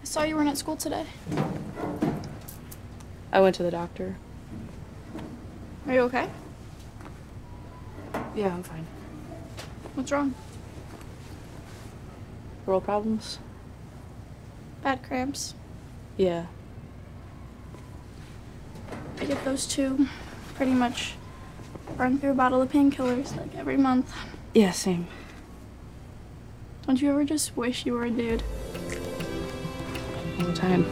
I saw you weren't at school today. I went to the doctor. Are you okay? Yeah, I'm fine. What's wrong? Girl problems? Bad cramps. Yeah. I get those too. Pretty much run through a bottle of painkillers like every month. Yeah, same. Don't you ever just wish you were a dude? All the time.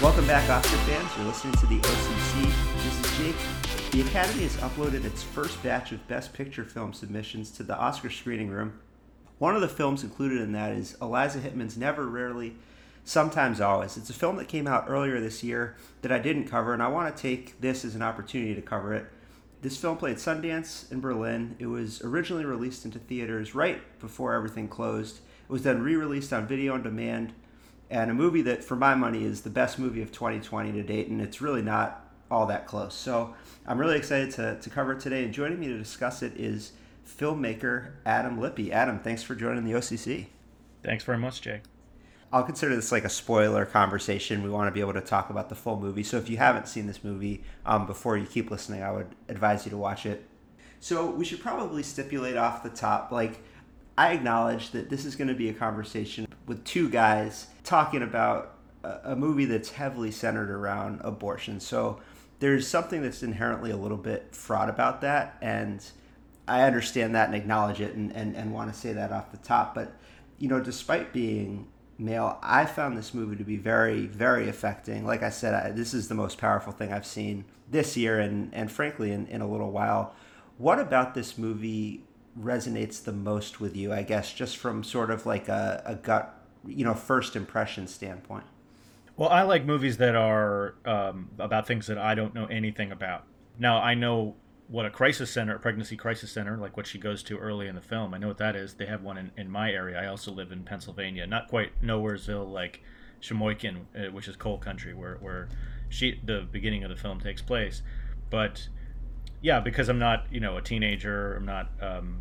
Welcome back, Oscar fans. You're listening to the OCC. This is Jake. The Academy has uploaded its first batch of Best Picture film submissions to the Oscar screening room. One of the films included in that is Eliza Hittman's Never, Rarely, Sometimes Always. It's a film that came out earlier this year that I didn't cover, and I want to take this as an opportunity to cover it. This film played Sundance in Berlin. It was originally released into theaters right before everything closed. It was then re released on video on demand and a movie that, for my money, is the best movie of 2020 to date, and it's really not all that close. So I'm really excited to, to cover it today, and joining me to discuss it is filmmaker Adam Lippy. Adam, thanks for joining the OCC. Thanks very much, Jake. I'll consider this like a spoiler conversation. We want to be able to talk about the full movie. So if you haven't seen this movie um, before you keep listening, I would advise you to watch it. So we should probably stipulate off the top like, I acknowledge that this is going to be a conversation with two guys talking about a, a movie that's heavily centered around abortion. So there's something that's inherently a little bit fraught about that. And I understand that and acknowledge it and, and, and want to say that off the top. But, you know, despite being male, I found this movie to be very, very affecting. Like I said, I, this is the most powerful thing I've seen this year and, and frankly, in, in a little while. What about this movie resonates the most with you, I guess, just from sort of like a, a gut, you know, first impression standpoint? Well, I like movies that are um, about things that I don't know anything about. Now, I know what a crisis center, a pregnancy crisis center, like what she goes to early in the film. I know what that is. They have one in, in my area. I also live in Pennsylvania, not quite nowheresville like Shamokin, uh, which is coal country, where where she the beginning of the film takes place. But yeah, because I'm not you know a teenager, I'm not um,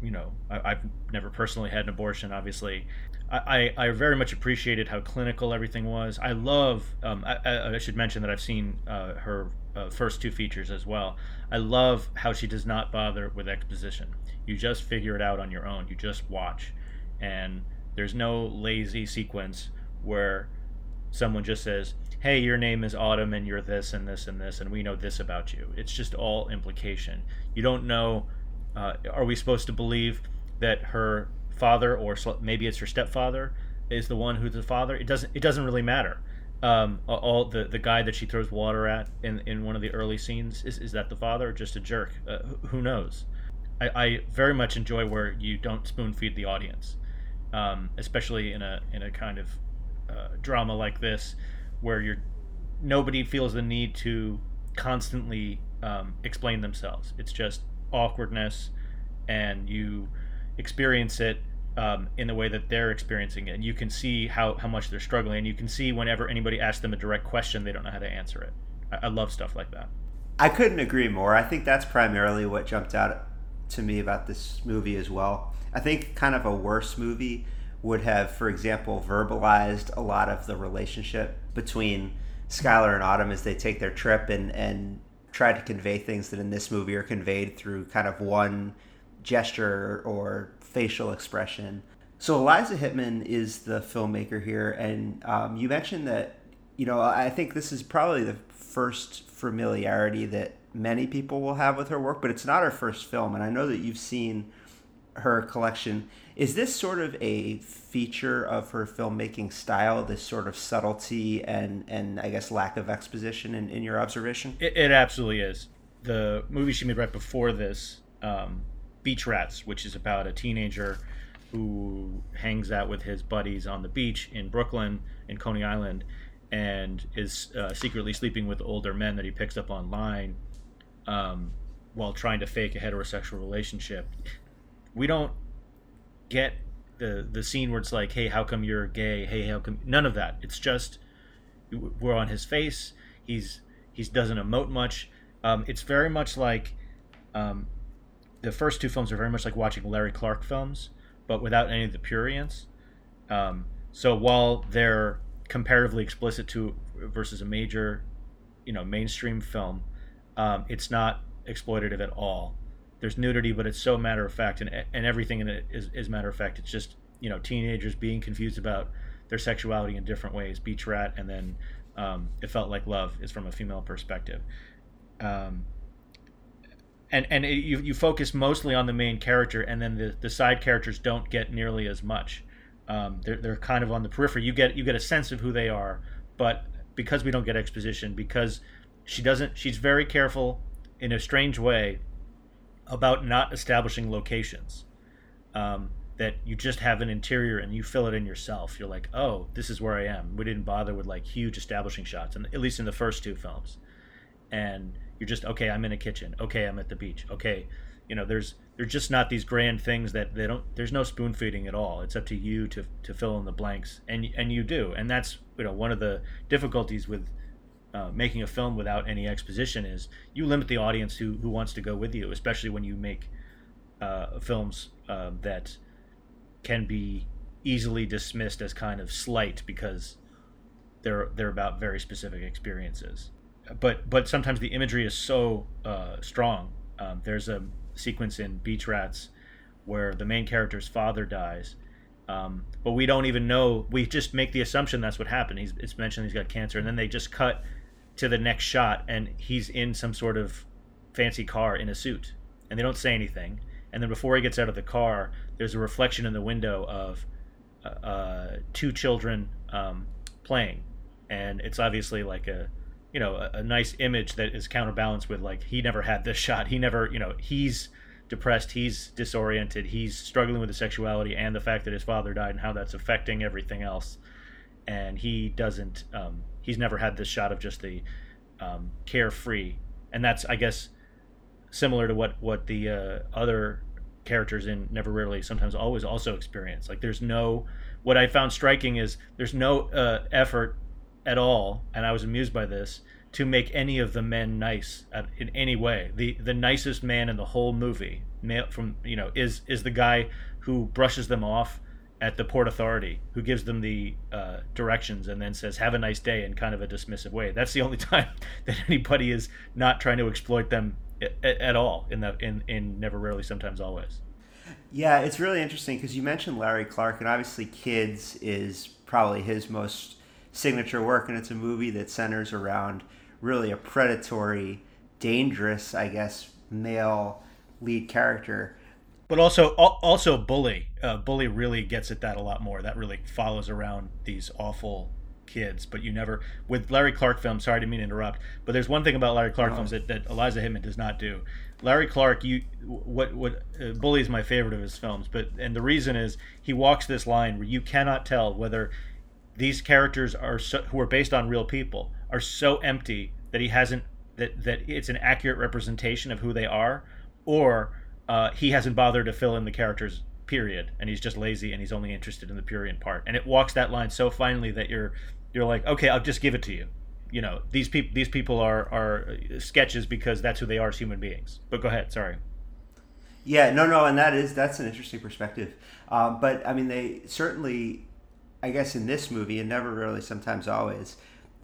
you know I, have never personally had an abortion, obviously. I, I, very much appreciated how clinical everything was. I love. Um, I, I, should mention that I've seen uh, her uh, first two features as well. I love how she does not bother with exposition. You just figure it out on your own. You just watch, and there's no lazy sequence where someone just says, "Hey, your name is Autumn, and you're this and this and this, and we know this about you." It's just all implication. You don't know. Uh, are we supposed to believe that her father, or maybe it's her stepfather, is the one who's the father? It doesn't. It doesn't really matter um, all the the guy that she throws water at in in one of the early scenes is is that the father or just a jerk? Uh, who knows? I, I, very much enjoy where you don't spoon feed the audience, um, especially in a in a kind of uh, drama like this, where you're nobody feels the need to constantly um, explain themselves. It's just awkwardness, and you experience it um, in the way that they're experiencing it. And you can see how, how much they're struggling. And you can see whenever anybody asks them a direct question, they don't know how to answer it. I, I love stuff like that. I couldn't agree more. I think that's primarily what jumped out to me about this movie as well. I think kind of a worse movie would have, for example, verbalized a lot of the relationship between Skylar and Autumn as they take their trip and, and try to convey things that in this movie are conveyed through kind of one gesture or facial expression. So Eliza Hittman is the filmmaker here, and um, you mentioned that you know I think this is probably the first familiarity that many people will have with her work, but it's not her first film, and I know that you've seen her collection. Is this sort of a feature of her filmmaking style, this sort of subtlety and and I guess lack of exposition in, in your observation? It, it absolutely is. The movie she made right before this, um, Beach Rats, which is about a teenager who hangs out with his buddies on the beach in Brooklyn, in Coney Island, and is uh, secretly sleeping with older men that he picks up online um, while trying to fake a heterosexual relationship. We don't get the the scene where it's like, "Hey, how come you're gay? Hey, how come?" None of that. It's just we're on his face. He's He doesn't emote much. Um, it's very much like um, the first two films are very much like watching Larry Clark films, but without any of the prurience. Um, so while they're comparatively explicit to versus a major, you know, mainstream film, um, it's not exploitative at all. There's nudity, but it's so matter of fact, and and everything in it is, is matter of fact. It's just you know teenagers being confused about their sexuality in different ways. Beach Rat, and then um, it felt like love is from a female perspective. Um, and and it, you you focus mostly on the main character, and then the, the side characters don't get nearly as much. Um, they're they're kind of on the periphery. You get you get a sense of who they are, but because we don't get exposition, because she doesn't, she's very careful in a strange way about not establishing locations. Um, that you just have an interior and you fill it in yourself. You're like, oh, this is where I am. We didn't bother with like huge establishing shots, and at least in the first two films. And you're just okay. I'm in a kitchen. Okay, I'm at the beach. Okay, you know, there's there's just not these grand things that they don't. There's no spoon feeding at all. It's up to you to to fill in the blanks, and and you do. And that's you know one of the difficulties with uh, making a film without any exposition is you limit the audience who who wants to go with you, especially when you make uh, films uh, that can be easily dismissed as kind of slight because they're they're about very specific experiences. But but sometimes the imagery is so uh, strong. Um, there's a sequence in Beach Rats where the main character's father dies, um, but we don't even know. We just make the assumption that's what happened. He's it's mentioned he's got cancer, and then they just cut to the next shot, and he's in some sort of fancy car in a suit, and they don't say anything. And then before he gets out of the car, there's a reflection in the window of uh, uh, two children um, playing, and it's obviously like a you know a, a, nice image that is counterbalanced with like he never had this shot. He never you know he's depressed, he's disoriented, he's struggling with his sexuality and the fact that his father died and how that's affecting everything else, and he doesn't. Um, he's never had this shot of just the um, carefree, and that's I guess similar to what what the uh, other characters in Never Rarely Sometimes Always also experience. Like there's no what I found striking is there's no uh, effort at all, and I was amused by this to make any of the men nice at, in any way. The the nicest man in the whole movie, male from you know, is is the guy who brushes them off at the port authority, who gives them the uh, directions and then says "Have a nice day" in kind of a dismissive way. That's the only time that anybody is not trying to exploit them at, at all in the in in never rarely sometimes always yeah it's really interesting because you mentioned larry clark and obviously kids is probably his most signature work and it's a movie that centers around really a predatory dangerous i guess male lead character but also also bully uh, bully really gets at that a lot more that really follows around these awful kids, but you never with Larry Clark films. Sorry to mean to interrupt, but there's one thing about Larry Clark films that, that Eliza Hittman does not do. Larry Clark, you what what uh, Bully is my favorite of his films, but and the reason is he walks this line where you cannot tell whether these characters are so, who are based on real people are so empty that he hasn't that that it's an accurate representation of who they are, or uh, he hasn't bothered to fill in the characters period and he's just lazy and he's only interested in the period part and it walks that line so finely that you're you're like, okay, I'll just give it to you. You know, these people these people are are sketches because that's who they are as human beings. But go ahead, sorry. Yeah, no, no, and that is that's an interesting perspective. Um, but I mean, they certainly, I guess, in this movie, and never rarely, sometimes always,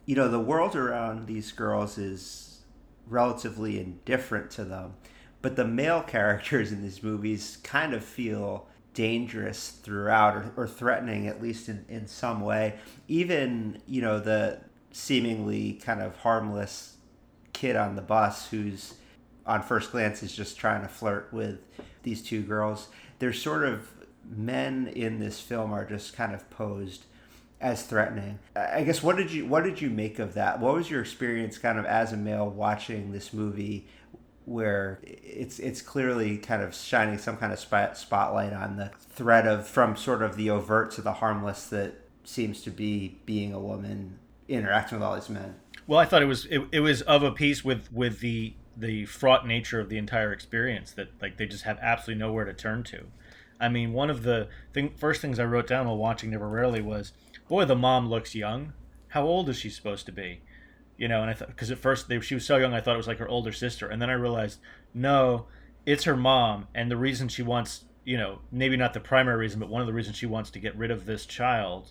you know, the world around these girls is relatively indifferent to them, but the male characters in these movies kind of feel dangerous throughout or, or threatening at least in, in some way. Even you know the seemingly kind of harmless kid on the bus who's on first glance is just trying to flirt with these two girls. There's sort of men in this film are just kind of posed as threatening i guess what did you what did you make of that what was your experience kind of as a male watching this movie where it's it's clearly kind of shining some kind of spot, spotlight on the threat of from sort of the overt to the harmless that seems to be being a woman interacting with all these men. Well, I thought it was it, it was of a piece with with the the fraught nature of the entire experience that like they just have absolutely nowhere to turn to. I mean, one of the thing, first things I wrote down while watching Never Rarely was, boy, the mom looks young. How old is she supposed to be? you know, and I thought because at first they, she was so young, I thought it was like her older sister, and then I realized no, it's her mom, and the reason she wants, you know, maybe not the primary reason, but one of the reasons she wants to get rid of this child,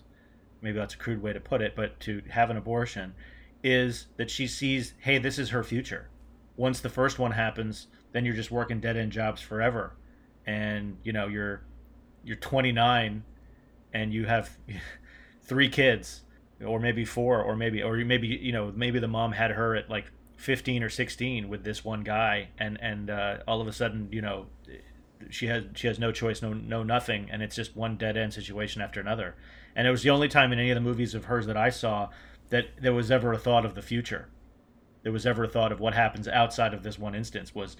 maybe that's a crude way to put it, but to have an abortion, is that she sees, hey, this is her future. Once the first one happens, then you're just working dead end jobs forever, and you know you're you're 29, and you have three kids or maybe four or maybe or maybe you know maybe the mom had her at like 15 or 16 with this one guy and and uh, all of a sudden you know she has she has no choice no no nothing and it's just one dead end situation after another. And it was the only time in any of the movies of hers that I saw that there was ever a thought of the future. There was ever a thought of what happens outside of this one instance was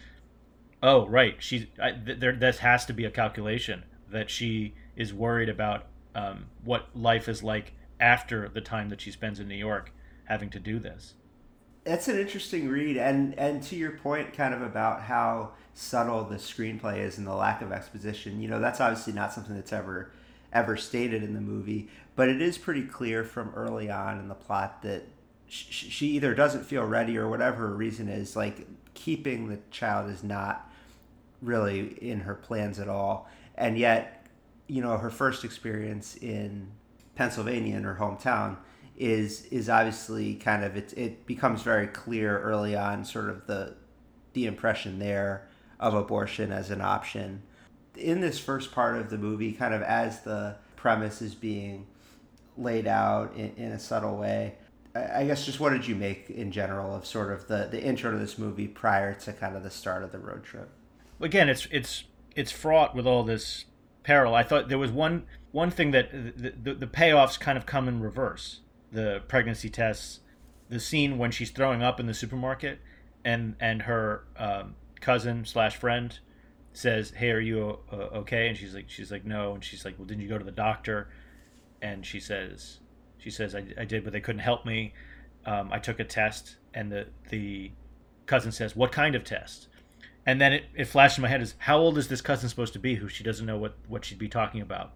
oh right she I, th- there this has to be a calculation that she is worried about um, what life is like after the time that she spends in New York having to do this. That's an interesting read, and and to your point, kind of about how subtle the screenplay is and the lack of exposition. You know, that's obviously not something that's ever ever stated in the movie, but it is pretty clear from early on in the plot that she, she either doesn't feel ready or whatever her reason is. Like keeping the child is not really in her plans at all, and yet, you know, her first experience in Pennsylvania in her hometown is is obviously kind of it it becomes very clear early on sort of the the impression there of abortion as an option. In this first part of the movie kind of as the premise is being laid out in, in a subtle way I, guess just what did you make in general of sort of the the intro to this movie prior to kind of the start of the road trip again it's it's it's fraught with all this peril i thought there was one one thing that the, the, the payoffs kind of come in reverse. The pregnancy tests, the scene when she's throwing up in the supermarket, and and her um, cousin slash friend says, "Hey, are you uh, okay?" And she's like, "She's like, no." And she's like, "Well, didn't you go to the doctor?" And she says, "She says I, I did, but they couldn't help me. Um, I took a test." And the the cousin says, "What kind of test?" And then it, it flashed in my head is how old is this cousin supposed to be who she doesn't know what, what she'd be talking about?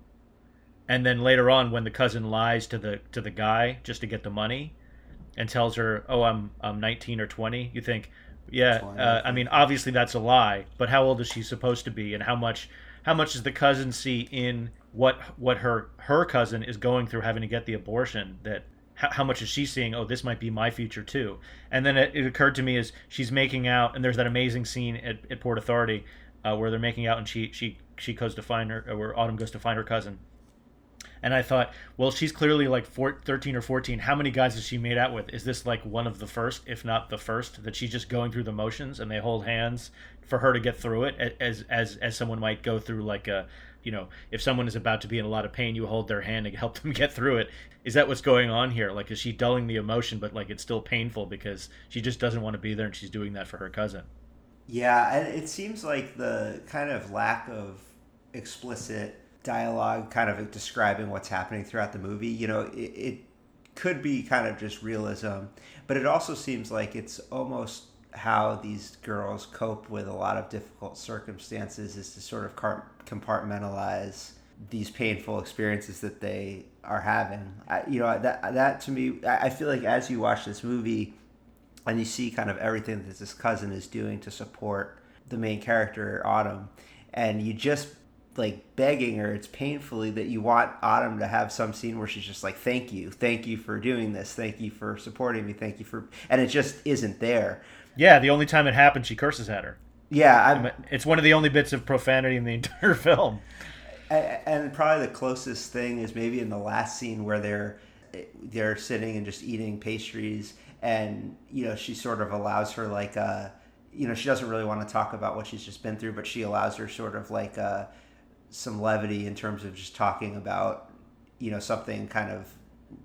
and then later on when the cousin lies to the to the guy just to get the money and tells her oh i'm i'm 19 or 20 you think yeah uh, i mean obviously that's a lie but how old is she supposed to be and how much how much does the cousin see in what what her her cousin is going through having to get the abortion that how, much is she seeing oh this might be my future too and then it, it occurred to me as she's making out and there's that amazing scene at, at port authority uh, where they're making out and she she she goes to find her where autumn goes to find her cousin and I thought, well, she's clearly like four, 13 or 14. How many guys has she made out with? Is this like one of the first, if not the first, that she's just going through the motions and they hold hands for her to get through it as as as someone might go through like a you know, if someone is about to be in a lot of pain, you hold their hand and help them get through it. Is that what's going on here? Like, is she dulling the emotion, but like it's still painful because she just doesn't want to be there and she's doing that for her cousin? Yeah, it seems like the kind of lack of explicit dialogue kind of describing what's happening throughout the movie. You know, it, it could be kind of just realism, but it also seems like it's almost how these girls cope with a lot of difficult circumstances is to sort of compartmentalize these painful experiences that they are having. I, you know, that that to me, I feel like as you watch this movie and you see kind of everything that this cousin is doing to support the main character Autumn, and you just like begging her it's painfully that you want autumn to have some scene where she's just like thank you. Thank you for doing this. Thank you for supporting me. Thank you for and it just isn't there yeah the only time it happens she curses at her. Yeah I'm, it's one of the only bits of profanity in the entire film. And probably the closest thing is maybe in the last scene where they're they're sitting and just eating pastries and you know she sort of allows her like uh you know she doesn't really want to talk about what she's just been through but she allows her sort of like uh some levity in terms of just talking about you know something kind of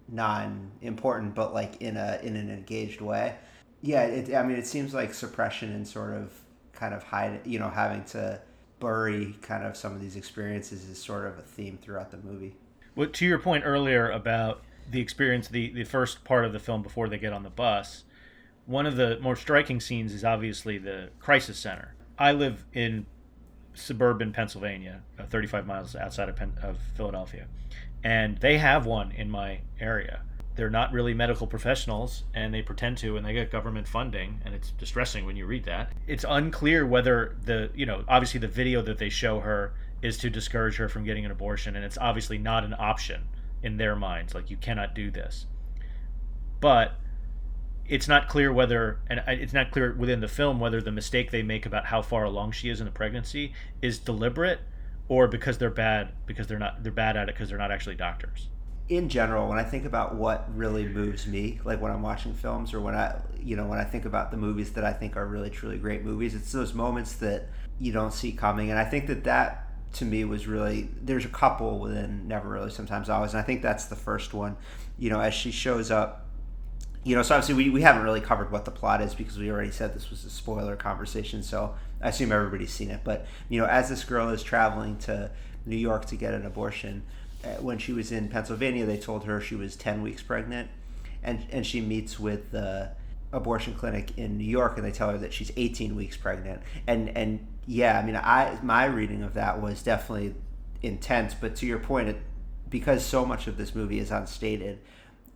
non-important but like in a in an engaged way yeah it, i mean it seems like suppression and sort of kind of hide you know having to bury kind of some of these experiences is sort of a theme throughout the movie well to your point earlier about the experience the the first part of the film before they get on the bus one of the more striking scenes is obviously the crisis center i live in suburban Pennsylvania, uh, 35 miles outside of, Pen- of Philadelphia, and they have one in my area. They're not really medical professionals and they pretend to and they get government funding and it's distressing when you read that. It's unclear whether the you know obviously the video that they show her is to discourage her from getting an abortion and it's obviously not an option in their minds like you cannot do this. But it's not clear whether and it's not clear within the film whether the mistake they make about how far along she is in the pregnancy is deliberate or because they're bad because they're not they're bad at it because they're not actually doctors in general when i think about what really moves me like when i'm watching films or when i you know when i think about the movies that i think are really truly great movies it's those moments that you don't see coming and i think that that to me was really there's a couple within never rarely sometimes always and i think that's the first one you know as she shows up you know, so obviously we, we haven't really covered what the plot is because we already said this was a spoiler conversation. So I assume everybody's seen it. But, you know, as this girl is traveling to New York to get an abortion, Uh, when she was in Pennsylvania, they told her she was 10 weeks pregnant. And, and she meets with the abortion clinic in New York and they tell her that she's 18 weeks pregnant. And, and yeah, I mean, I, my reading of that was definitely intense. But to your point, it, because so much of this movie is unstated,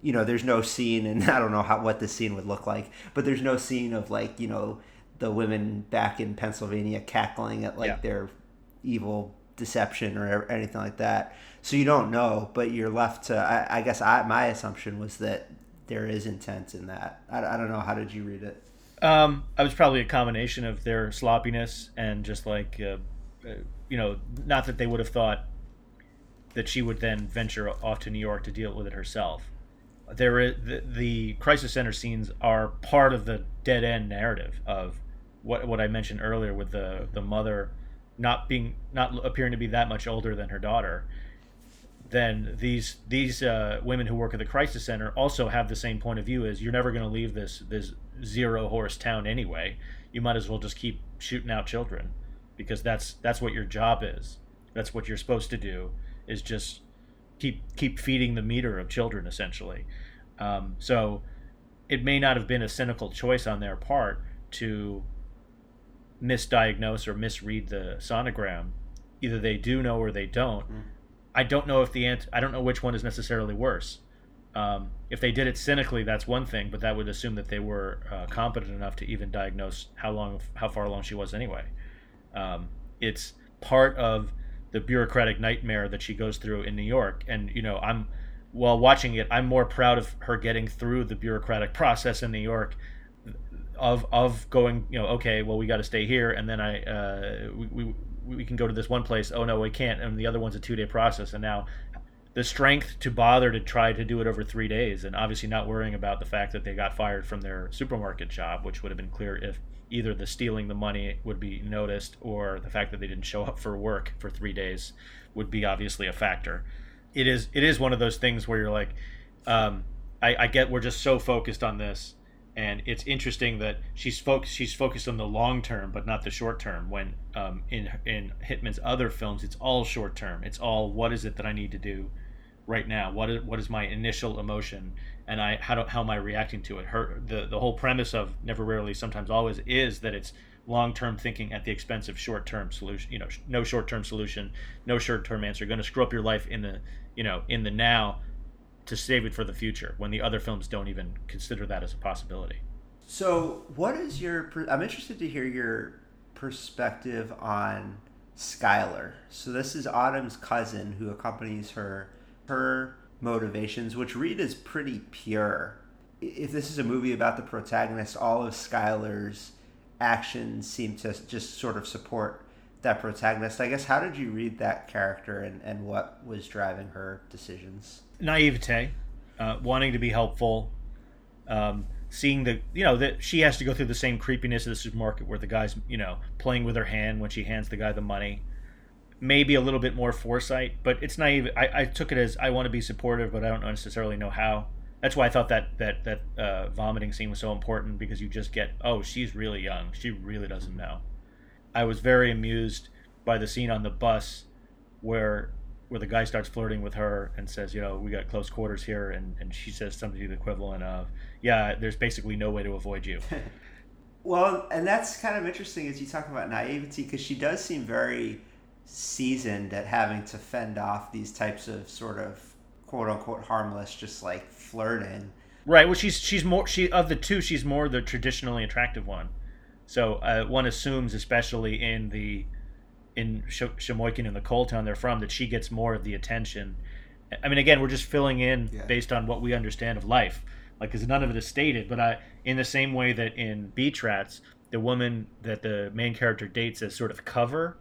you know, there's no scene, and I don't know how what this scene would look like, but there's no scene of like you know the women back in Pennsylvania cackling at like yeah. their evil deception or anything like that. So you don't know, but you're left to. I, I guess I, my assumption was that there is intent in that. I, I don't know. How did you read it? Um, I was probably a combination of their sloppiness and just like, uh, uh, you know, not that they would have thought that she would then venture off to New York to deal with it herself there is the, the crisis center scenes are part of the dead end narrative of what what I mentioned earlier with the the mother not being not appearing to be that much older than her daughter. Then these these uh, women who work at the crisis center also have the same point of view as you're never going to leave this this zero horse town anyway. You might as well just keep shooting out children because that's that's what your job is. That's what you're supposed to do is just keep keep feeding the meter of children essentially. Um, so it may not have been a cynical choice on their part to misdiagnose or misread the sonogram. Either they do know or they don't. Mm. I don't know if the ant- I don't know which one is necessarily worse. Um, if they did it cynically, that's one thing, but that would assume that they were uh, competent enough to even diagnose how long, how far along she was anyway. Um, it's part of the bureaucratic nightmare that she goes through in New York. And you know, I'm while watching it, I'm more proud of her getting through the bureaucratic process in New York of of going, you know, okay, well, we got to stay here, and then I uh, we, we we can go to this one place. Oh no, we can't, and the other one's a two day process, and now the strength to bother to try to do it over three days, and obviously not worrying about the fact that they got fired from their supermarket job, which would have been clear if either the stealing the money would be noticed or the fact that they didn't show up for work for three days would be obviously a factor. It is it is one of those things where you're like, um, I, I get we're just so focused on this, and it's interesting that she's focused she's focused on the long term but not the short term. When um, in in Hittman's other films, it's all short term. It's all what is it that I need to do right now? What is what is my initial emotion? and I how do, how am I reacting to it? Her the the whole premise of never rarely sometimes always is that it's long term thinking at the expense of short term solution. You know, no short term solution, no short term answer. Going to screw up your life in the you know in the now to save it for the future when the other films don't even consider that as a possibility. So, what is your? I'm interested to hear your perspective on Skylar. So, this is Autumn's cousin who accompanies her. Her motivations, which read is pretty pure. If this is a movie about the protagonist, all of Skylar's actions seem to just sort of support that protagonist. I guess how did you read that character and, and what was driving her decisions? Naivete, uh, wanting to be helpful, um, seeing the you know that she has to go through the same creepiness of the supermarket where the guy's you know playing with her hand when she hands the guy the money maybe a little bit more foresight, but it's naive. I, I took it as I want to be supportive, but I don't necessarily know how. That's why I thought that that that uh, vomiting scene was so important because you just get, oh, she's really young. She really doesn't know. I was very amused by the scene on the bus where where the guy starts flirting with her and says, you know, we got close quarters here, and, and she says something to the equivalent of, yeah, there's basically no way to avoid you. well, and that's kind of interesting as you talk about naivety because she does seem very seasoned at having to fend off these types of sort of quote unquote harmless, just like flirting. Right. Well, she's she's more she of the two. She's more the traditionally attractive one. So uh, one assumes, especially in the in Sh- Sheboygan and the coal town they're from, that she gets more of the attention. I mean, again, we're just filling in Yeah. based on what we understand of life, like because none of it is stated. But I, in the same way that in Beach Rats, the woman that the main character dates as sort of cover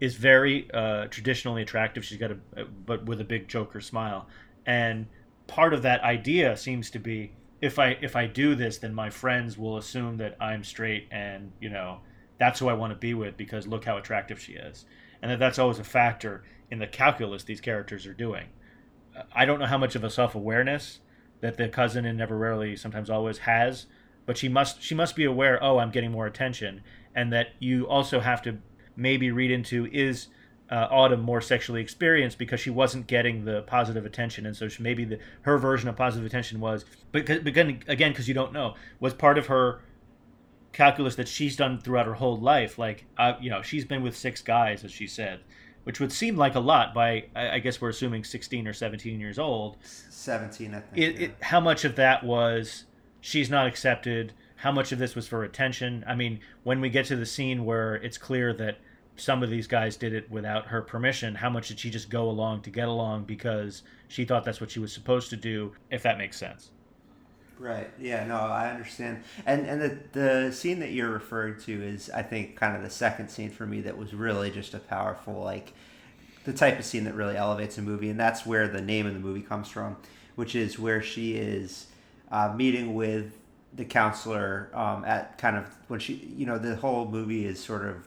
is very uh, traditionally attractive. She's got a but with a big Joker smile, and part of that idea seems to be if I if I do this, then my friends will assume that I'm straight, and you know that's who I want to be with because look how attractive she is, and that that's always a factor in the calculus these characters are doing. I don't know how much of a self awareness that the cousin and never rarely sometimes always has, but she must she must be aware. Oh, I'm getting more attention, and that you also have to maybe read into is uh, Autumn more sexually experienced because she wasn't getting the positive attention, and so she, maybe the, her version of positive attention was, because again, again, because you don't know, was part of her calculus that she's done throughout her whole life. Like, uh, you know, she's been with six guys, as she said, which would seem like a lot by, I, I guess we're assuming 16 or 17 years old. Seventeen, I think. It, yeah. it, how much of that was she's not accepted? How much of this was for attention? I mean, when we get to the scene where it's clear that some of these guys did it without her permission, how much did she just go along to get along because she thought that's what she was supposed to do, if that makes sense? Right. Yeah. No, I understand. And and the the scene that you're referring to is, I think, kind of the second scene for me that was really just a powerful, like, the type of scene that really elevates a movie, and that's where the name of the movie comes from, which is where she is uh, meeting with the counselor um, at kind of when she, you know, the whole movie is sort of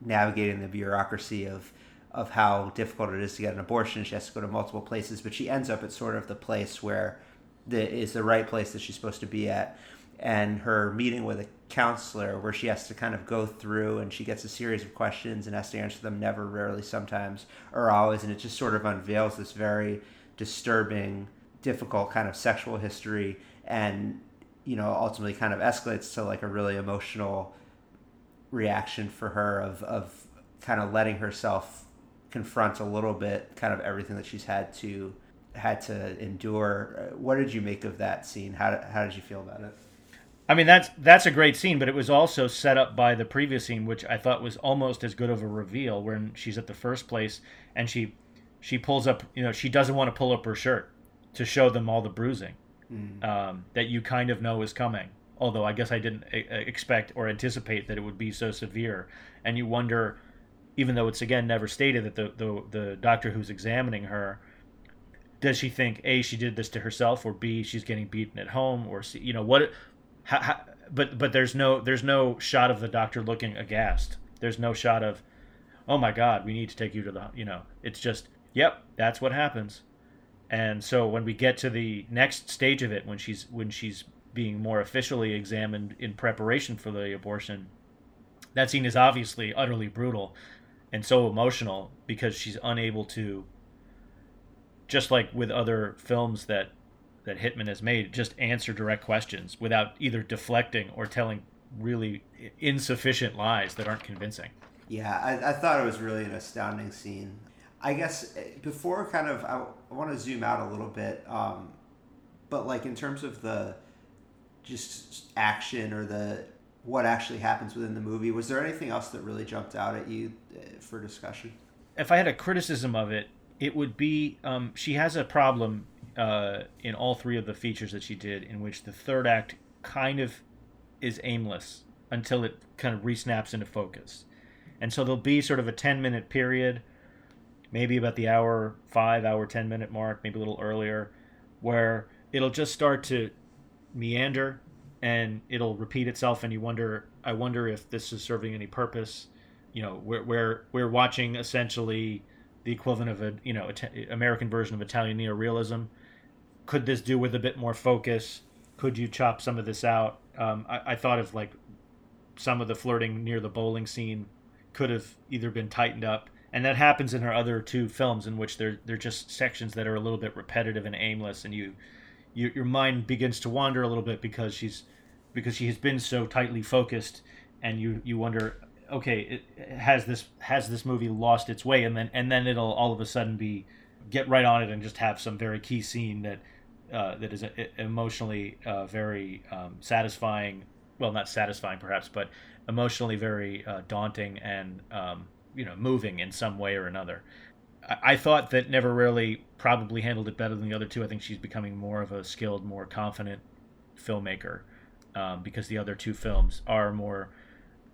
navigating the bureaucracy of of how difficult it is to get an abortion. She has to go to multiple places, but she ends up at sort of the place where the is the right place that she's supposed to be at. And her meeting with a counselor, where she has to kind of go through and she gets a series of questions and has to answer them never, rarely, sometimes, or always. And it just sort of unveils this very disturbing, difficult kind of sexual history and, you know, ultimately kind of escalates to like a really emotional reaction for her of, of kind of letting herself confront a little bit kind of everything that she's had to had to endure. Uh, What did you make of that scene? How did, how did you feel about it? I mean that's that's a great scene, but it was also set up by the previous scene, which I thought was almost as good of a reveal. When she's at the first place and she she pulls up, you know, she doesn't want to pull up her shirt to show them all the bruising um, that you kind of know is coming. Although I guess I didn't expect or anticipate that it would be so severe, and you wonder, even though it's again never stated that the the, the doctor who's examining her does she think a she did this to herself or b she's getting beaten at home or c you know what how, how, but but there's no there's no shot of the doctor looking aghast. There's no shot of oh my god we need to take you to the you know it's just yep that's what happens. And so when we get to the next stage of it when she's when she's being more officially examined in preparation for the abortion that scene is obviously utterly brutal and so emotional because she's unable to just like with other films that that Hittman has made, just answer direct questions without either deflecting or telling really insufficient lies that aren't convincing. Yeah, I, I thought it was really an astounding scene. I guess eh, before kind of, I, I want to zoom out a little bit, um, but like in terms of the just action or the what actually happens within the movie, was there anything else that really jumped out at you eh, for discussion? If I had a criticism of it, it would be um, she has a problem uh, in all three of the features that she did, in which the third act kind of is aimless until it kind of resnaps into focus. And so there'll be sort of a 10 minute period, maybe about the hour 5, hour 10 minute mark, maybe a little earlier, where it'll just start to meander and it'll repeat itself and you wonder I wonder if this is serving any purpose. You know, we're we're, we're watching essentially the equivalent of a, you know, American version of Italian neorealism. Could this do with a bit more focus? Could you chop some of this out? Um, I, I thought of like some of the flirting near the bowling scene could have either been tightened up and that happens in her other two films in which they're they're just sections that are a little bit repetitive and aimless and you, you your mind begins to wander a little bit because she's because she has been so tightly focused and you you wonder okay it, has this has this movie lost its way and then and then it'll all of a sudden be get right on it and just have some very key scene that uh, that is uh, emotionally uh, very um, satisfying. Well, not satisfying perhaps, but emotionally very uh, daunting and um, you know moving in some way or another. I-, thought that Never Rarely probably handled it better than the other two. I think she's becoming more of a skilled, more confident filmmaker um, because the other two films are more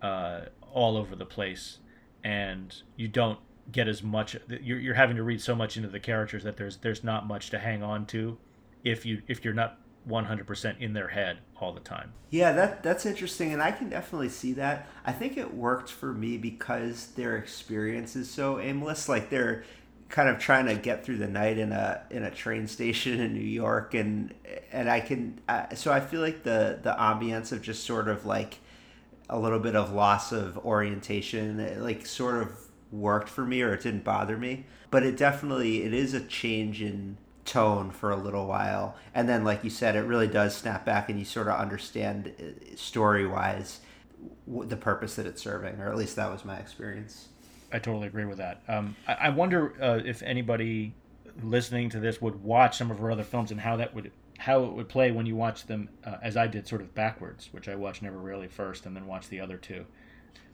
uh, all over the place, and you don't get as much. You're, you're having to read so much into the characters that there's there's not much to hang on to if you if you're not 100% in their head all the time. Yeah, that that's interesting and I can definitely see that. I think it worked for me because their experience is so aimless like they're kind of trying to get through the night in a in a train station in New York and and I can so I feel like the the ambience of just sort of like a little bit of loss of orientation like sort of worked for me or it didn't bother me. But it definitely it is a change in tone for a little while. And then like you said it really does snap back and you sort of understand uh, story wise the purpose that it's serving or at least that was my experience i totally agree with that. Um, I, I, wonder uh, if anybody listening to this would watch some of her other films and how that would how it would play when you watch them uh, as i did sort of backwards which i watched never rarely first and then watched the other two.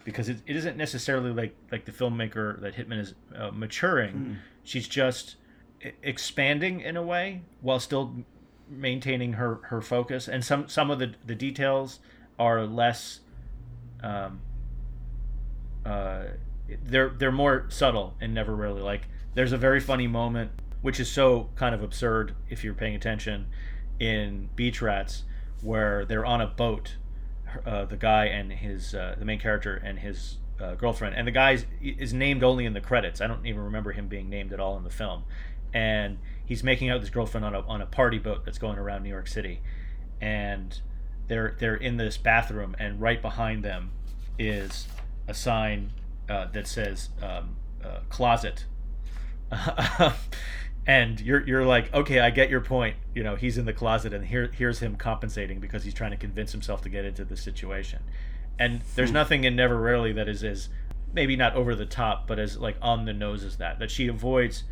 Because it, it isn't necessarily like like the filmmaker that Hittman is uh, maturing. Mm. she's just expanding in a way while still maintaining her her focus. And some some of the the details are less um uh they're they're more subtle and never rarely like there's a very funny moment which is so kind of absurd if you're paying attention in beach rats where they're on a boat uh, the guy and his uh, the main character and his uh, girlfriend and the guy is named only in the credits. I don't even remember him being named at all in the film. And he's making out with his girlfriend on a on a party boat that's going around New York City, and they're they're in this bathroom, and right behind them is a sign uh, that says um, uh, "closet," and you're you're like, okay, I get your point. You know, he's in the closet, and here here's him compensating because he's trying to convince himself to get into the situation. And there's hmm. nothing in Never Rarely that is as maybe not over the top, but as like on the nose as that. That she avoids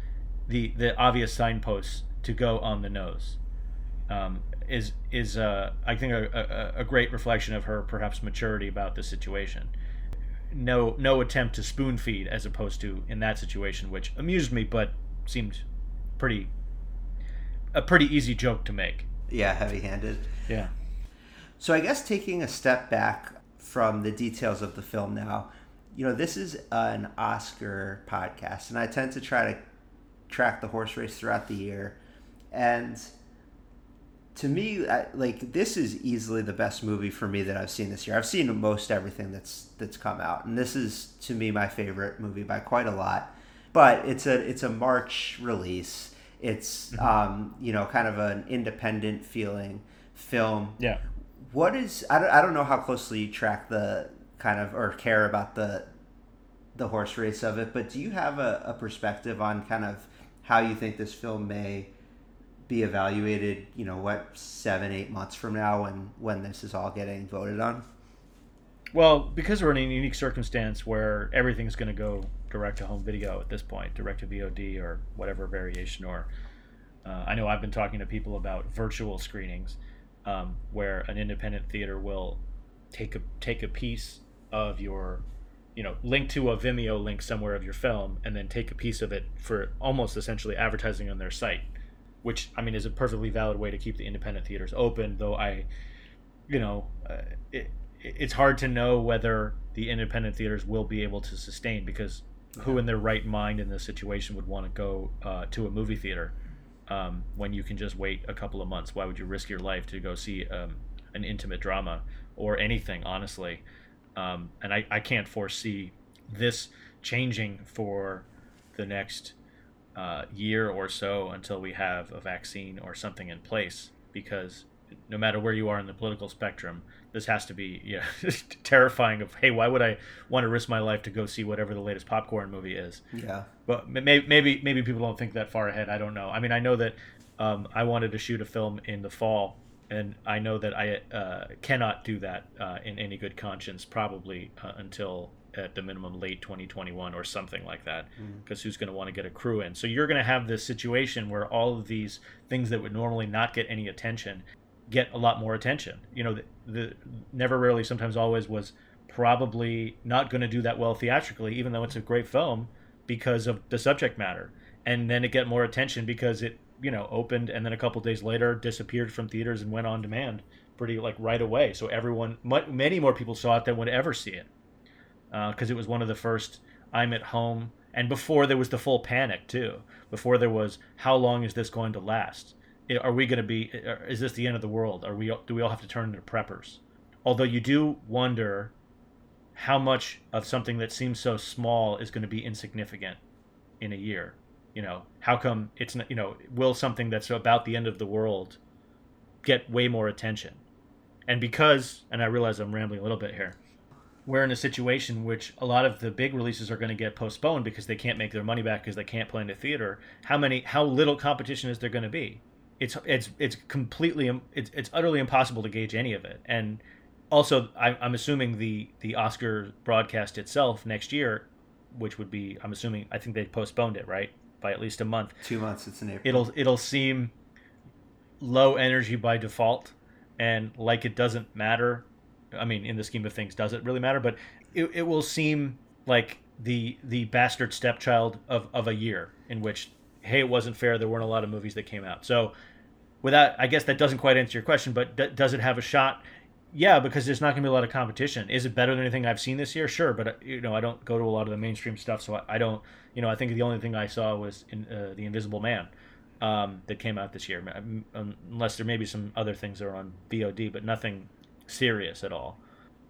the the obvious signposts to go on the nose um, is is uh, I think a, a, a, great reflection of her perhaps maturity about the situation. No no attempt to spoon feed as opposed to in that situation, which amused me but seemed pretty a pretty easy joke to make. Yeah, heavy handed. Yeah. So I guess taking a step back from the details of the film now, you know, this is an Oscar podcast, and I tend to try to track the horse race throughout the year, and to me, I, like this is easily the best movie for me that I've seen this year. I've seen most everything that's that's come out, and this is to me my favorite movie by quite a lot. But it's a it's a March release. It's mm-hmm. um, you know kind of an independent feeling film. Yeah. What is I don't, I don't know how closely you track the kind of or care about the the horse race of it, but do you have a, a perspective on kind of how you think this film may be evaluated, you know, what seven, eight months from now when when this is all getting voted on? Well, because we're in a unique circumstance where everything's going to go direct to home video at this point, direct to VOD or whatever variation. Or uh, I know I've been talking to people about virtual screenings, um, where an independent theater will take a take a piece of your you know link to a Vimeo link somewhere of your film and then take a piece of it for almost essentially advertising on their site which I mean is a perfectly valid way to keep the independent theaters open though I you know uh, it, it's hard to know whether the independent theaters will be able to sustain because who in their right mind in this situation would want to go uh, to a movie theater um, when you can just wait a couple of months? Why would you risk your life to go see um, an intimate drama or anything honestly? Um, and I, I can't foresee this changing for the next uh, year or so until we have a vaccine or something in place because no matter where you are in the political spectrum this has to be yeah terrifying of hey why would i want to risk my life to go see whatever the latest popcorn movie is? Yeah. But maybe maybe maybe people don't think that far ahead. I don't know. I mean i know that um, i wanted to shoot a film in the fall and I know that I uh, cannot do that uh, in any good conscience, probably uh, until at the minimum late 2021 or something like that, mm-hmm. because who's going to want to get a crew in? So you're going to have this situation where all of these things that would normally not get any attention get a lot more attention. You know, the, the never rarely, sometimes always was probably not going to do that well theatrically, even though it's a great film because of the subject matter. And then it get more attention because it, you know, opened and then a couple days later disappeared from theaters and went on demand pretty like right away. So everyone, many more people saw it than would ever see it because it was one of the first I'm at home. And before there was the full panic too. Before there was how long is this going to last? Are we going to be? uh, Is this the end of the world? Are we? Do we all have to turn into preppers? Although you do wonder how much of something that seems so small is going to be insignificant in a year. You know, how come it's not? You know, will something that's about the end of the world get way more attention? And because, and I realize I'm rambling a little bit here, we're in a situation which a lot of the big releases are going to get postponed because they can't make their money back because they can't play in the theater. How many? How little competition is there going to be? It's it's it's completely it's it's utterly impossible to gauge any of it. And also, I, I'm assuming the the Oscar broadcast itself next year, which would be I'm assuming I think they postponed it right by at least a month. Two months. It's in April. It'll it'll seem low energy by default and like it doesn't matter i mean in the scheme of things does it really matter? But it, it will seem like the the bastard stepchild of, of a year in which hey it wasn't fair. There weren't a lot of movies that came out. So without i guess that doesn't quite answer your question but d- does it have a shot? Yeah because there's not going to be a lot of competition. Is it better than anything i've seen this year? Sure but uh, you know i don't go to a lot of the mainstream stuff so i, I don't you know i think the only thing i saw was in, uh, the invisible man um, that came out this year. Unless there may be some other things that are on vod but nothing serious at all.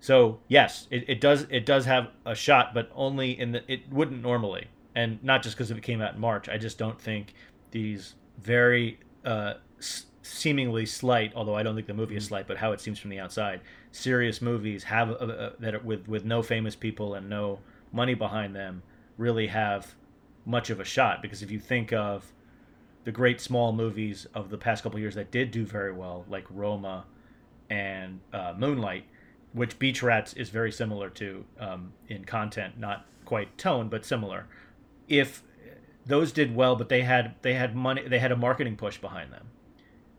So yes it, it does it does have a shot but only in the it wouldn't normally. And not just because it came out in march. I just don't think these very uh, s- seemingly slight although i don't think the movie is slight but how it seems from the outside serious movies have uh, uh, that with with no famous people and no money behind them really have much of a shot. Because if you think of the great small movies of the past couple of years that did do very well like roma and uh, moonlight which beach rats is very similar to um, in content not quite tone but similar. If those did well but they had they had money they had a marketing push behind them.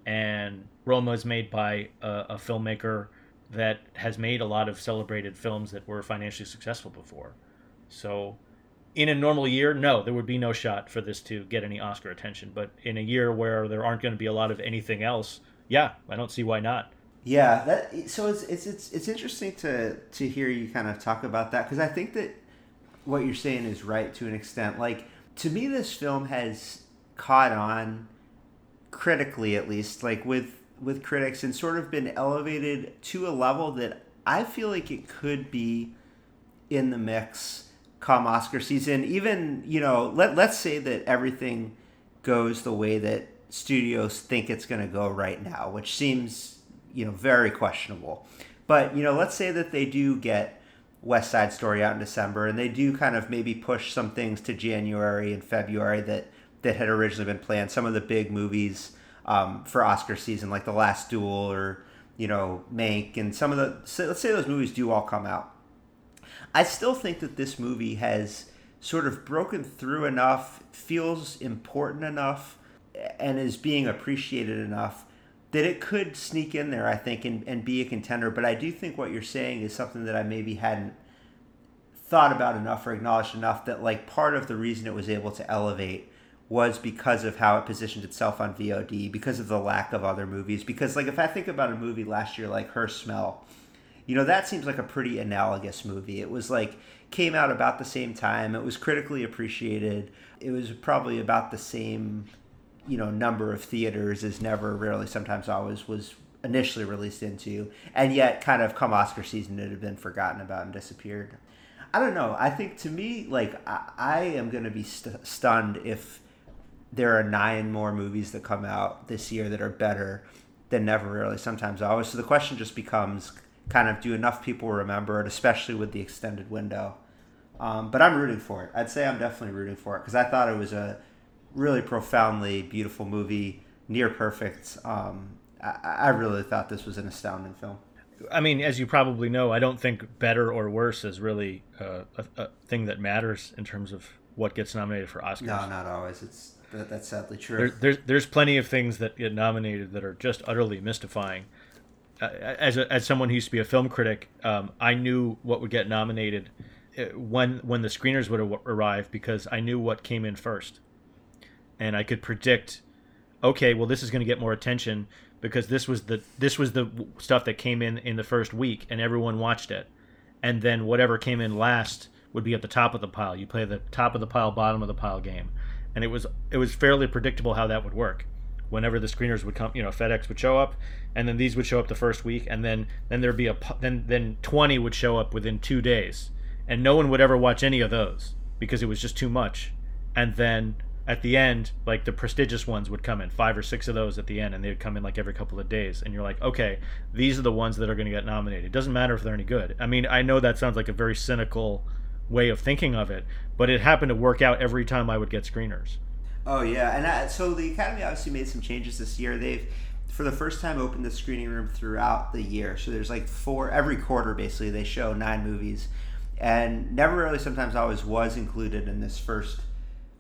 And roma is made by a, a filmmaker that has made a lot of celebrated films that were financially successful before. So in a normal year no there would be no shot for this to get any oscar attention. But in a year where there aren't going to be a lot of anything else yeah i don't see why not Yeah, that so it's it's it's it's interesting to to hear you kind of talk about that because I think that what you're saying is right to an extent. Like to me, this film has caught on critically, at least, like with with critics, and sort of been elevated to a level that I feel like it could be in the mix come Oscar season. Even you know, let let's say that everything goes the way that studios think it's going to go right now, which seems you know very questionable. But you know, let's say that they do get West Side Story out in December, and they do kind of maybe push some things to January and February that that had originally been planned. Some of the big movies um, for Oscar season, like The Last Duel or you know Mank, and some of the so let's say those movies do all come out. I still think that this movie has sort of broken through enough, feels important enough, and is being appreciated enough that it could sneak in there, I think, and, and be a contender. But I do think what you're saying is something that I maybe hadn't thought about enough or acknowledged enough that, like, part of the reason it was able to elevate was because of how it positioned itself on VOD, because of the lack of other movies. Because, like, if I think about a movie last year like Her Smell, you know, that seems like a pretty analogous movie. It was like, came out about the same time, it was critically appreciated, it was probably about the same you know number of theaters is never rarely sometimes always was initially released into and yet kind of come oscar season it had been forgotten about and disappeared. I don't know. I think to me like i, I am going to be st- stunned if there are nine more movies that come out this year that are better than never rarely sometimes always. So the question just becomes kind of do enough people remember it especially with the extended window? Um, but i'm rooting for it. I'd say i'm definitely rooting for it because i thought it was a really profoundly beautiful movie, near perfect, um, I, I really thought this was an astounding film. I mean, as you probably know, I don't think better or worse is really uh, a, a thing that matters in terms of what gets nominated for Oscars. No, not always. It's that, that's sadly true. There, there's there's plenty of things that get nominated that are just utterly mystifying. Uh, as a, as someone who used to be a film critic, um, I knew what would get nominated uh, when when the screeners would arrive because I knew what came in first, and I could predict. Okay, well, this is going to get more attention because this was the this was the stuff that came in in the first week and everyone watched it. And then whatever came in last would be at the top of the pile. You play the top of the pile bottom of the pile game. And it was it was fairly predictable how that would work. Whenever the screeners would come you know fedex would show up and then these would show up the first week and then then there'd be a then then 20 would show up within two days. And no one would ever watch any of those because it was just too much. And then at the end, like the prestigious ones would come in, five or six of those at the end, and they'd come in like every couple of days. And you're like, okay, these are the ones that are going to get nominated. It doesn't matter if they're any good. I mean, I know that sounds like a very cynical way of thinking of it, but it happened to work out every time I would get screeners. Oh yeah, and I, so the Academy obviously made some changes this year. They've for the first time opened the screening room throughout the year. So there's like four every quarter basically they show nine movies, and never rarely sometimes always was included in this first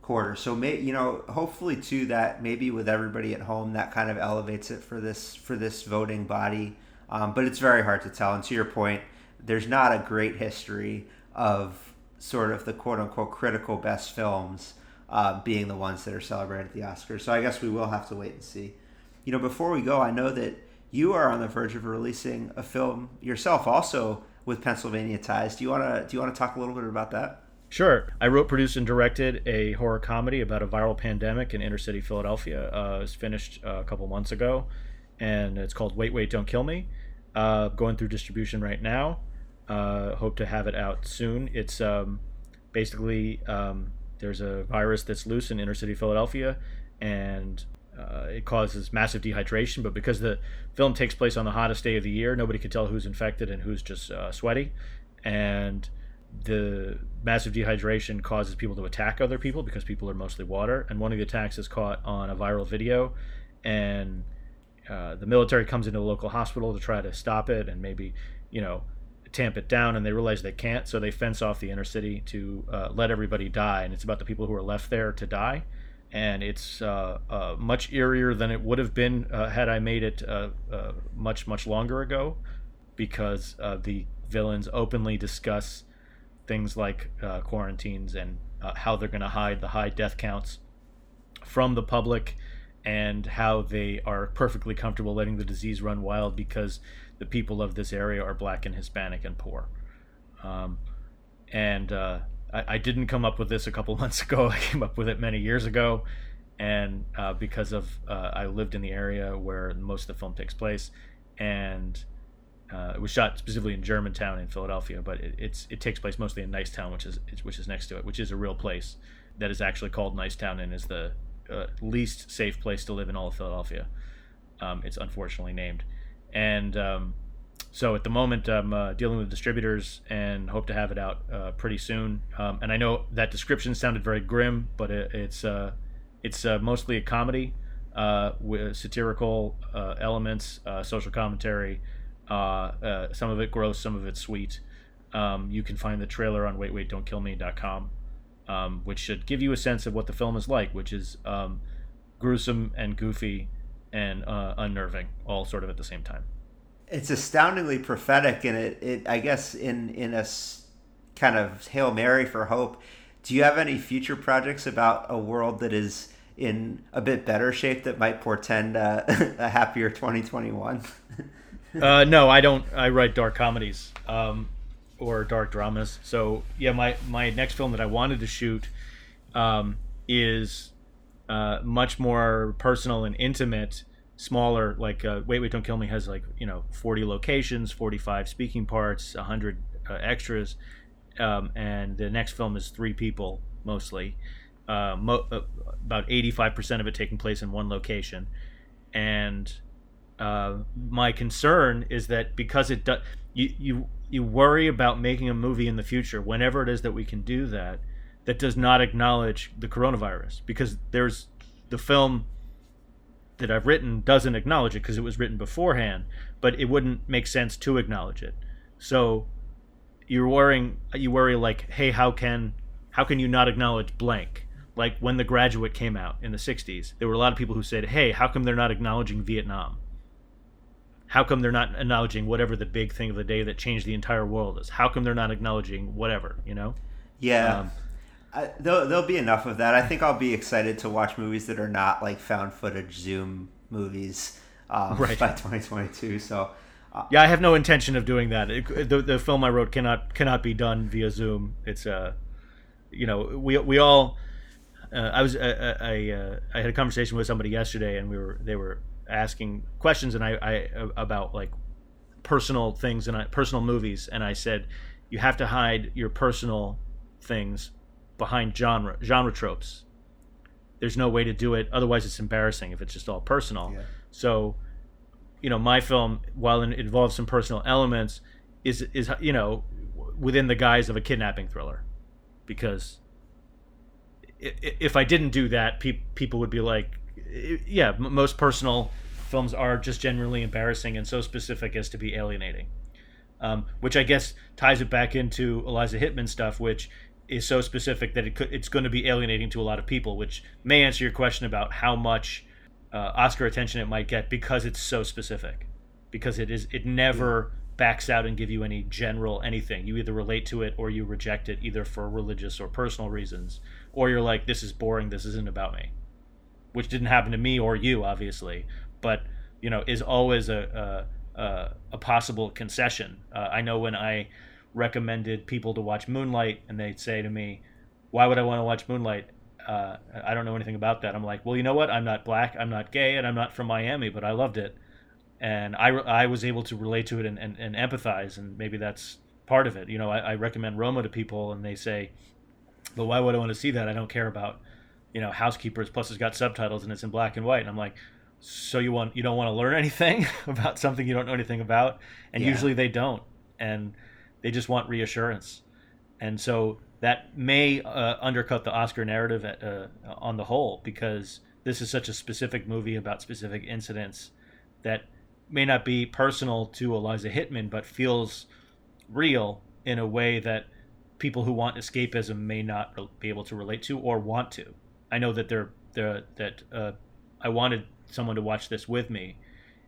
quarter. So may you know, hopefully too that maybe with everybody at home that kind of elevates it for this for this voting body. Um, but it's very hard to tell. And to your point, there's not a great history of sort of the quote unquote critical best films uh, being the ones that are celebrated at the Oscars. So I guess we will have to wait and see. You know, before we go, I know that you are on the verge of releasing a film yourself, also with Pennsylvania ties. Do you want to do you want to talk a little bit about that? Sure. I wrote, produced, and directed a horror comedy about a viral pandemic in inner city Philadelphia. Uh, it was finished uh, a couple months ago, and it's called Wait, Wait, Don't Kill Me. Uh, going through distribution right now. Uh, hope to have it out soon. It's um, basically um, there's a virus that's loose in inner city Philadelphia, and uh, it causes massive dehydration. But because the film takes place on the hottest day of the year, nobody can tell who's infected and who's just uh, sweaty. And the massive dehydration causes people to attack other people because people are mostly water. And one of the attacks is caught on a viral video, and uh, the military comes into a local hospital to try to stop it and maybe, you know, tamp it down. And they realize they can't, so they fence off the inner city to uh, let everybody die. And it's about the people who are left there to die. And it's uh, uh much eerier than it would have been uh, had I made it uh, much, much longer ago because the villains openly discuss things like uh, quarantines and uh, how they're going to hide the high death counts from the public and how they are perfectly comfortable letting the disease run wild because the people of this area are black and Hispanic and poor. Um, and uh, I, I, didn't come up with this a couple months ago. I came up with it many years ago. And uh, because of uh, I lived in the area where most of the film takes place, and uh, it was shot specifically in Germantown in Philadelphia, but it, it's it takes place mostly in Nicetown, which is which is next to it, which is a real place that is actually called Nicetown and is the uh, least safe place to live in all of Philadelphia. Um, it's unfortunately named, and um, so at the moment I'm uh, dealing with distributors and hope to have it out uh, pretty soon. Um, and I know that description sounded very grim, but it, it's uh, it's uh, mostly a comedy with satirical elements, social commentary. Uh, uh, some of it gross, some of it sweet. Um, you can find the trailer on waitwaitdon'tkillme.com, um, which should give you a sense of what the film is like, which is um, gruesome and goofy and uh, unnerving, all sort of at the same time. It's astoundingly prophetic, and it, it I guess in in a kind of hail mary for hope. Do you have any future projects about a world that is in a bit better shape that might portend a happier 2021? uh, no, I don't. I write dark comedies um, or dark dramas. So yeah, my my next film that I wanted to shoot um, is uh, much more personal and intimate, smaller. Like uh, Wait Wait Don't Kill Me has like you know forty locations, forty five speaking parts, hundred uh, extras, um, and the next film is three people mostly. Uh, mo- uh, about eighty five percent of it taking place in one location, and uh, my concern is that because it does, you you you worry about making a movie in the future, whenever it is that we can do that, that does not acknowledge the coronavirus, because there's the film that I've written doesn't acknowledge it because it was written beforehand, but it wouldn't make sense to acknowledge it. So you're worrying you worry like, hey, how can how can you not acknowledge blank? Like when The Graduate came out in the 60s, there were a lot of people who said, "Hey, how come they're not acknowledging Vietnam?" How come they're not acknowledging whatever the big thing of the day that changed the entire world is? How come they're not acknowledging whatever, you know? Yeah. Um, I, there'll, there'll be enough of that. I think I'll be excited to watch movies that are not like found footage Zoom movies um, Right. by 2022. So, Yeah, I have no intention of doing that. It, the, the film I wrote cannot cannot be done via Zoom. It's uh, you know, we we all. Uh, I was I I, uh, I had a conversation with somebody yesterday, and we were they were asking questions, and I, I about like personal things and I, personal movies, and I said you have to hide your personal things behind genre genre tropes. There's no way to do it. Otherwise, it's embarrassing if it's just all personal. Yeah. So, you know, my film, while it involves some personal elements, is is you know within the guise of a kidnapping thriller, because if I didn't do that, pe- people would be like, yeah, m- most personal films are just generally embarrassing and so specific as to be alienating. Um, which I guess ties it back into Eliza Hittman stuff, which is so specific that it could, it's going to be alienating to a lot of people, which may answer your question about how much uh, Oscar attention it might get because it's so specific. Because it is, it never backs out and give you any general anything. You either relate to it or you reject it, either for religious or personal reasons, or you're like, this is boring. This isn't about me, which didn't happen to me or you, obviously, but you know, is always a a, a, possible concession. Uh, I know when I recommended people to watch Moonlight, and they'd say to me, "Why would I want to watch Moonlight?" Uh, I don't know anything about that. I'm like, well, you know what? I'm not black, I'm not gay, and I'm not from Miami, but I loved it, and I, I was able to relate to it and, and, and empathize, and maybe that's part of it. You know, I, I recommend Roma to people, and they say, but why would I want to see that? I don't care about, you know, housekeepers. Plus, it's got subtitles and it's in black and white. And I'm like, so you want you don't want to learn anything about something you don't know anything about? And Yeah. usually they don't, and they just want reassurance. And so that may uh, undercut the Oscar narrative at, uh, on the whole because this is such a specific movie about specific incidents that may not be personal to Eliza Hittman, but feels real in a way that people who want escapism may not be able to relate to or want to. I know that they're, they're that uh, I wanted someone to watch this with me,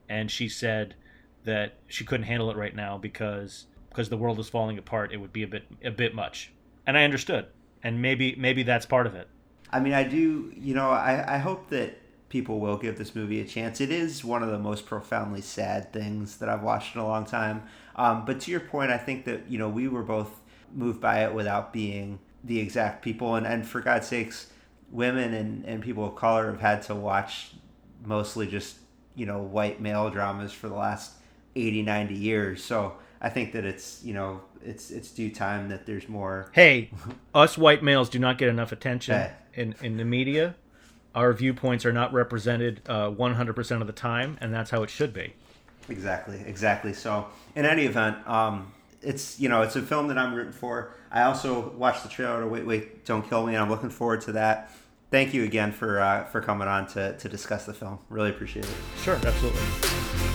and she said that she couldn't handle it right now because because the world is falling apart. It would be a bit a bit much, and I understood, and maybe maybe that's part of it. I mean, I do, you know, I, I hope that people will give this movie a chance. It is one of the most profoundly sad things that I've watched in a long time. Um, but to your point, I think that, you know, we were both moved by it without being the exact people. And, and for God's sakes, women and, and people of color have had to watch mostly just, you know, white male dramas for the last 80, 90 years. So I think that it's, you know, it's, it's due time that there's more. Hey, us white males do not get enough attention Yeah. in in the media. Our viewpoints are not represented uh, 100% of the time, and that's how it should be. Exactly, exactly. So, in any event, um, it's you know it's a film that I'm rooting for. I also watched the trailer to Wait Wait Don't Kill Me, and I'm looking forward to that. Thank you again for uh, for coming on to to discuss the film. Really appreciate it. Sure, absolutely.